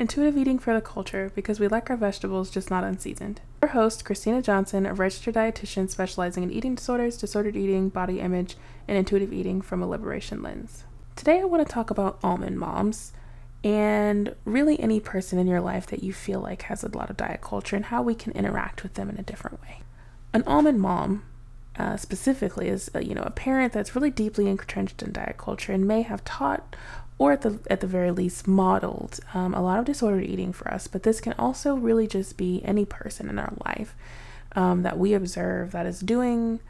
Intuitive Eating for the Culture because we like our vegetables, just not unseasoned. Our host, Christina Johnson, a registered dietitian specializing in eating disorders, disordered eating, body image, and intuitive eating from a liberation lens. Today, I want to talk about almond moms and really any person in your life that you feel like has a lot of diet culture and how we can interact with them in a different way. An almond mom uh, specifically is uh, you know a parent that's really deeply entrenched in diet culture and may have taught or at the at the very least modeled um, a lot of disordered eating for us. But this can also really just be any person in our life um, that we observe that is doing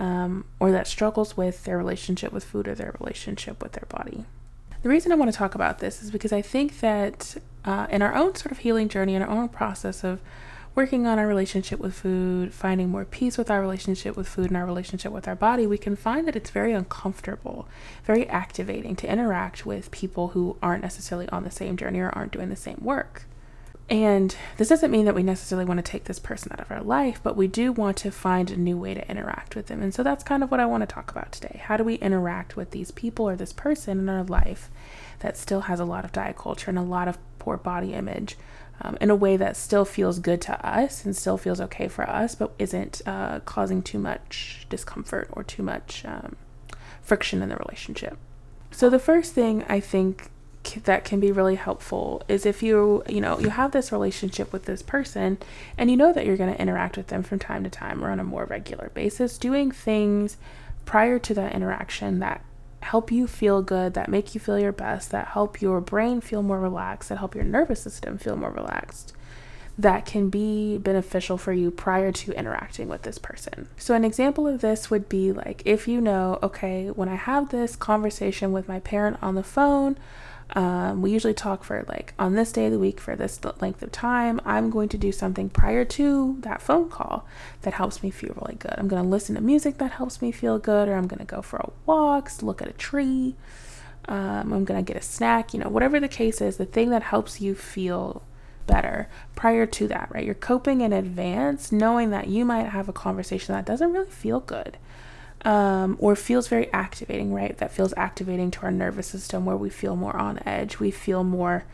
um, or that struggles with their relationship with food or their relationship with their body. The reason I want to talk about this is because I think that uh, in our own sort of healing journey, in our own process of working on our relationship with food, finding more peace with our relationship with food and our relationship with our body, we can find that it's very uncomfortable, very activating to interact with people who aren't necessarily on the same journey or aren't doing the same work. And this doesn't mean that we necessarily want to take this person out of our life, but we do want to find a new way to interact with them. And so that's kind of what I want to talk about today. How do we interact with these people or this person in our life that still has a lot of diet culture and a lot of poor body image? Um, in a way that still feels good to us and still feels okay for us, but isn't uh, causing too much discomfort or too much um, friction in the relationship. So the first thing I think that can be really helpful is if you you know you have this relationship with this person and you know that you're going to interact with them from time to time or on a more regular basis doing things prior to that interaction that help you feel good, that make you feel your best, that help your brain feel more relaxed, that help your nervous system feel more relaxed, that can be beneficial for you prior to interacting with this person. So, an example of this would be like if you know, okay, when I have this conversation with my parent on the phone, um, we usually talk for like on this day of the week for this length of time. I'm going to do something prior to that phone call that helps me feel really good. I'm going to listen to music that helps me feel good, or I'm going to go for a walk, look at a tree. Um, I'm going to get a snack, you know, whatever the case is, the thing that helps you feel better prior to that, right? You're coping in advance, knowing that you might have a conversation that doesn't really feel good um, or feels very activating, right? That feels activating to our nervous system where we feel more on edge. We feel more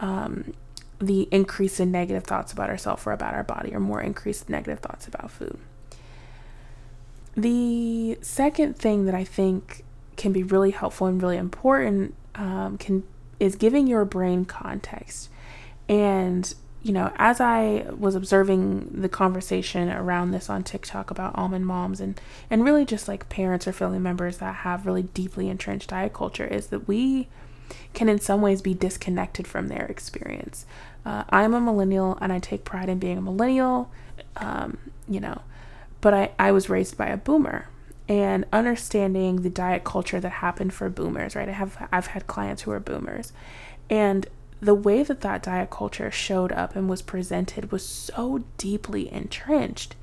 um, the increase in negative thoughts about ourselves or about our body, or more increased negative thoughts about food. The second thing that I think can be really helpful and really important um, can is giving your brain context and you know, as I was observing the conversation around this on TikTok about almond moms and and really just like parents or family members that have really deeply entrenched diet culture is that we can in some ways be disconnected from their experience. Uh, I'm a millennial and I take pride in being a millennial, um, you know, but I, I was raised by a boomer and understanding the diet culture that happened for boomers, right? I have I've had clients who are boomers and the way that that diet culture showed up and was presented was so deeply entrenched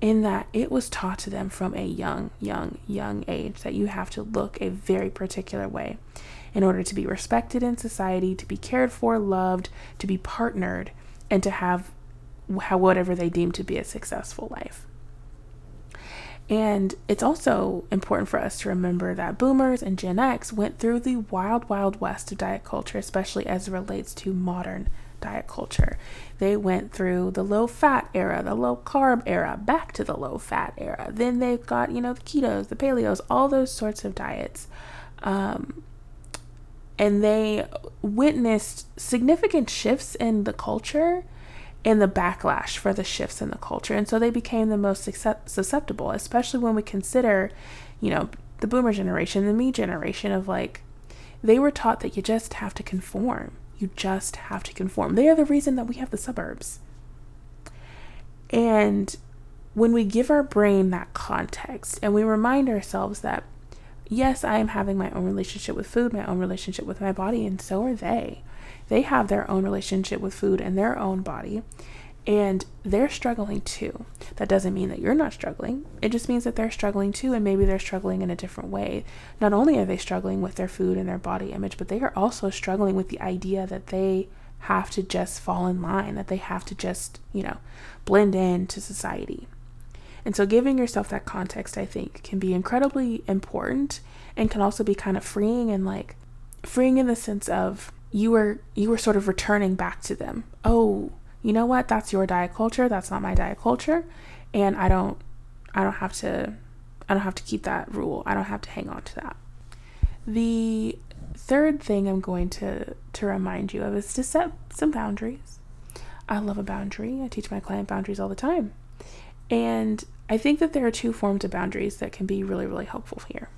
in that it was taught to them from a young, young, young age that you have to look a very particular way in order to be respected in society, to be cared for, loved, to be partnered, and to have whatever they deem to be a successful life. And it's also important for us to remember that boomers and Gen X went through the wild, wild west of diet culture, especially as it relates to modern diet culture. They went through the low fat era, the low carb era, back to the low fat era. Then they've got, you know, the ketos, the paleos, all those sorts of diets. Um, and they witnessed significant shifts in the culture and the backlash for the shifts in the culture. And so they became the most susceptible, especially when we consider, you know, the boomer generation, the me generation of like, they were taught that you just have to conform. You just have to conform. They are the reason that we have the suburbs. And when we give our brain that context and we remind ourselves that, yes, I am having my own relationship with food, my own relationship with my body, and so are they they have their own relationship with food and their own body and they're struggling too. That doesn't mean that you're not struggling. It just means that they're struggling too, and maybe they're struggling in a different way. Not only are they struggling with their food and their body image, but they are also struggling with the idea that they have to just fall in line, that they have to just, you know, blend into society. And so, giving yourself that context, I think, can be incredibly important and can also be kind of freeing and like freeing in the sense of you were you were sort of returning back to them. Oh, you know what? That's your diet culture. That's not my diet culture, and I don't I don't have to I don't have to keep that rule. I don't have to hang on to that. The third thing I'm going to to remind you of is to set some boundaries. I love a boundary. I teach my client boundaries all the time. And I think that there are two forms of boundaries that can be really, really helpful here.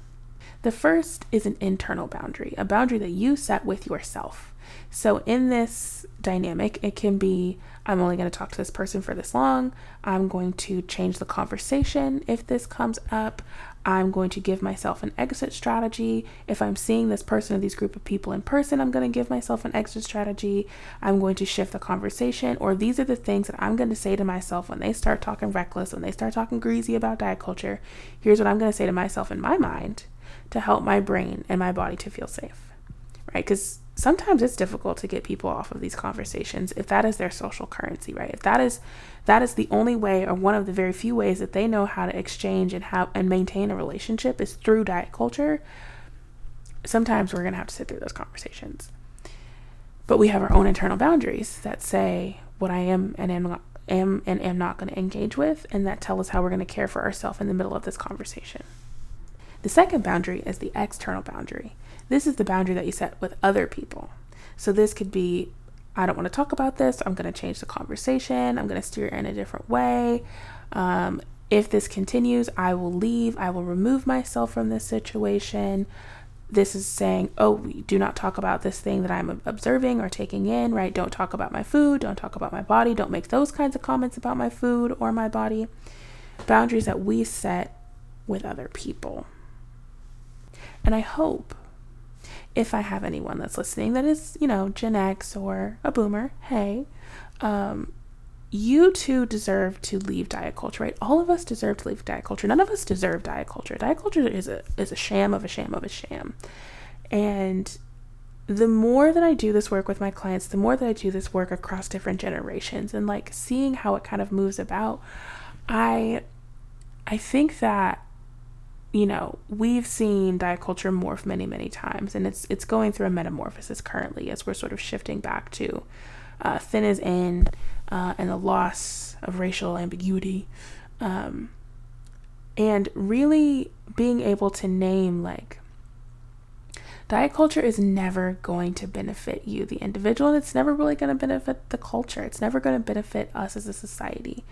The first is an internal boundary, a boundary that you set with yourself. So, in this dynamic, it can be I'm only going to talk to this person for this long. I'm going to change the conversation if this comes up. I'm going to give myself an exit strategy. If I'm seeing this person or these group of people in person, I'm going to give myself an exit strategy. I'm going to shift the conversation. Or these are the things that I'm going to say to myself when they start talking reckless, when they start talking greasy about diet culture. Here's what I'm going to say to myself in my mind to help my brain and my body to feel safe, right? Because sometimes it's difficult to get people off of these conversations if that is their social currency, right? If that is that is the only way or one of the very few ways that they know how to exchange and have and maintain a relationship is through diet culture. Sometimes we're going to have to sit through those conversations. But we have our own internal boundaries that say what I am and am, am and am not going to engage with and that tell us how we're going to care for ourselves in the middle of this conversation. The second boundary is the external boundary. This is the boundary that you set with other people. So this could be I don't want to talk about this. I'm going to change the conversation. I'm going to steer in a different way. Um, if this continues, I will leave. I will remove myself from this situation. This is saying, oh, do not talk about this thing that I'm observing or taking in, right? Don't talk about my food. Don't talk about my body. Don't make those kinds of comments about my food or my body. Boundaries that we set with other people. And I hope if I have anyone that's listening that is, you know, Gen X or a boomer, hey, um, you too deserve to leave diet culture, right? All of us deserve to leave diet culture. None of us deserve diet culture. Diet culture is a is a sham of a sham of a sham. And the more that I do this work with my clients, the more that I do this work across different generations and like seeing how it kind of moves about, I I think that you know, we've seen diet culture morph many, many times, and it's it's going through a metamorphosis currently as we're sort of shifting back to uh, thin as in uh, and the loss of racial ambiguity, um, and really being able to name like diet culture is never going to benefit you, the individual, and it's never really going to benefit the culture. It's never going to benefit us as a society,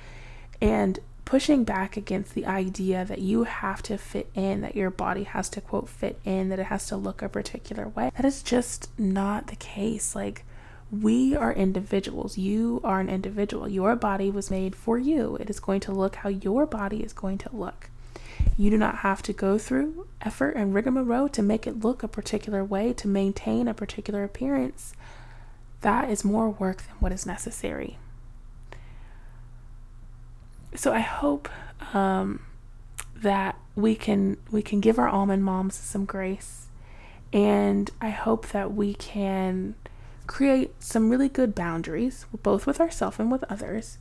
and pushing back against the idea that you have to fit in, that your body has to quote fit in, that it has to look a particular way. That is just not the case. Like, we are individuals. You are an individual. Your body was made for you. It is going to look how your body is going to look. You do not have to go through effort and rigmarole to make it look a particular way, to maintain a particular appearance. That is more work than what is necessary so I hope um, that we can we can give our almond moms some grace, and I hope that we can create some really good boundaries, both with ourselves and with others,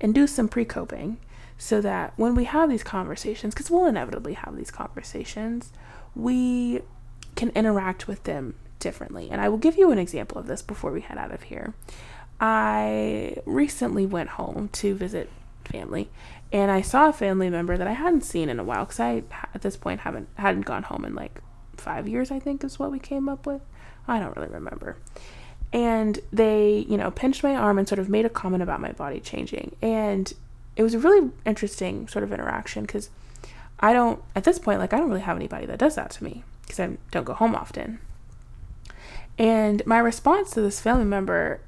and do some pre-coping so that when we have these conversations, because we'll inevitably have these conversations, we can interact with them differently. And I will give you an example of this before we head out of here. I recently went home to visit family, and I saw a family member that I hadn't seen in a while because I at this point haven't hadn't gone home in like five years. I think is what we came up with. I don't really remember. And they, you know, pinched my arm and sort of made a comment about my body changing, and it was a really interesting sort of interaction because I don't at this point like I don't really have anybody that does that to me because I don't go home often. And my response to this family member,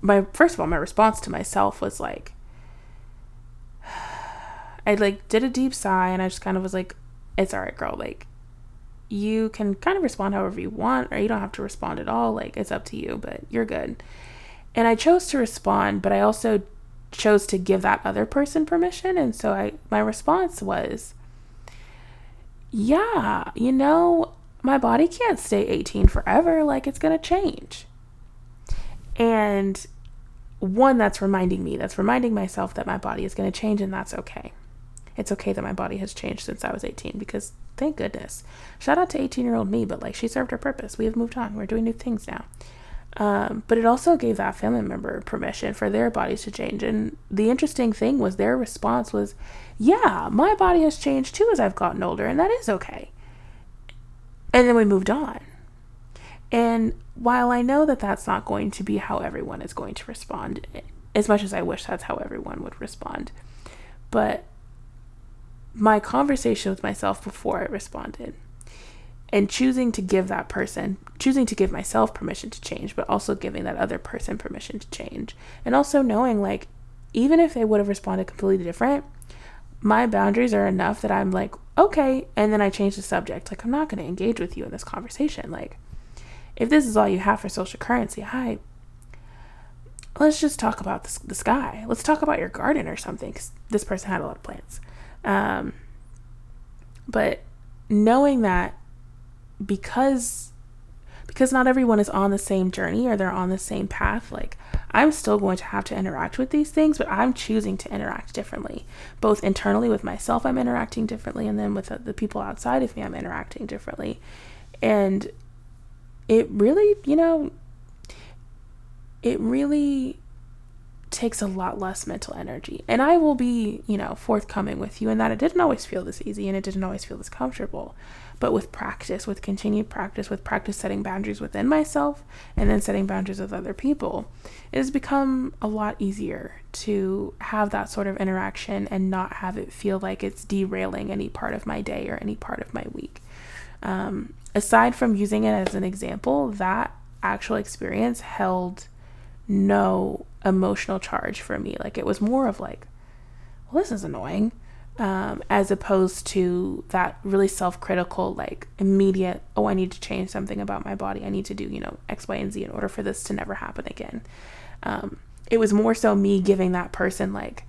my first of all, my response to myself was like, I like did a deep sigh and I just kind of was like, it's all right, girl. Like, you can kind of respond however you want, or you don't have to respond at all. Like, it's up to you, but you're good. And I chose to respond, but I also chose to give that other person permission. And so I, my response was, yeah, you know, my body can't stay 18 forever. Like, it's going to change. And one, that's reminding me, that's reminding myself that my body is going to change and that's okay it's okay that my body has changed since I was 18 because thank goodness. Shout out to 18 year old me, but like she served her purpose. We have moved on. We're doing new things now. Um, but it also gave that family member permission for their bodies to change. And the interesting thing was their response was, yeah, my body has changed too as I've gotten older, and that is okay. And then we moved on. And while I know that that's not going to be how everyone is going to respond, as much as I wish that's how everyone would respond, but my conversation with myself before I responded and choosing to give that person, choosing to give myself permission to change, but also giving that other person permission to change. And also knowing, like, even if they would have responded completely different, my boundaries are enough that I'm like, okay. And then I change the subject. Like, I'm not going to engage with you in this conversation. Like, if this is all you have for social currency, hi, let's just talk about the, sky. Let's talk about your garden or something. Cause this person had a lot of plants. Um, but knowing that because because not everyone is on the same journey or they're on the same path like i'm still going to have to interact with these things but i'm choosing to interact differently. Both internally with myself i'm interacting differently and then with the, people outside of me i'm interacting differently. And it really you know it really takes a lot less mental energy. And I will be, you know, forthcoming with you in that it didn't always feel this easy and it didn't always feel this comfortable. But with practice, with continued practice, with practice setting boundaries within myself and then setting boundaries with other people, it has become a lot easier to have that sort of interaction and not have it feel like it's derailing any part of my day or any part of my week. Um, aside from using it as an example, that actual experience held no emotional charge for me. Like it was more of like, well, this is annoying, um, as opposed to that really self critical, like immediate, oh, I need to change something about my body. I need to do, you know, X, Y, and Z in order for this to never happen again. Um, it was more so me giving that person, like,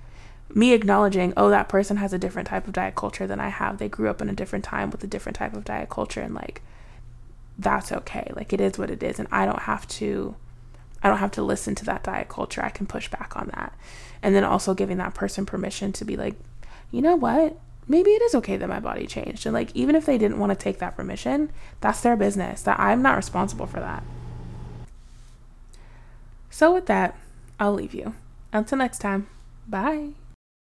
me acknowledging, oh, that person has a different type of diet culture than I have. They grew up in a different time with a different type of diet culture, and like, that's okay. Like, it is what it is. And I don't have to I don't have to listen to that diet culture. I can push back on that. And then also giving that person permission to be like, you know what? Maybe it is okay that my body changed. And like, even if they didn't want to take that permission, that's their business. That I'm not responsible for that. So, with that, I'll leave you. Until next time, bye.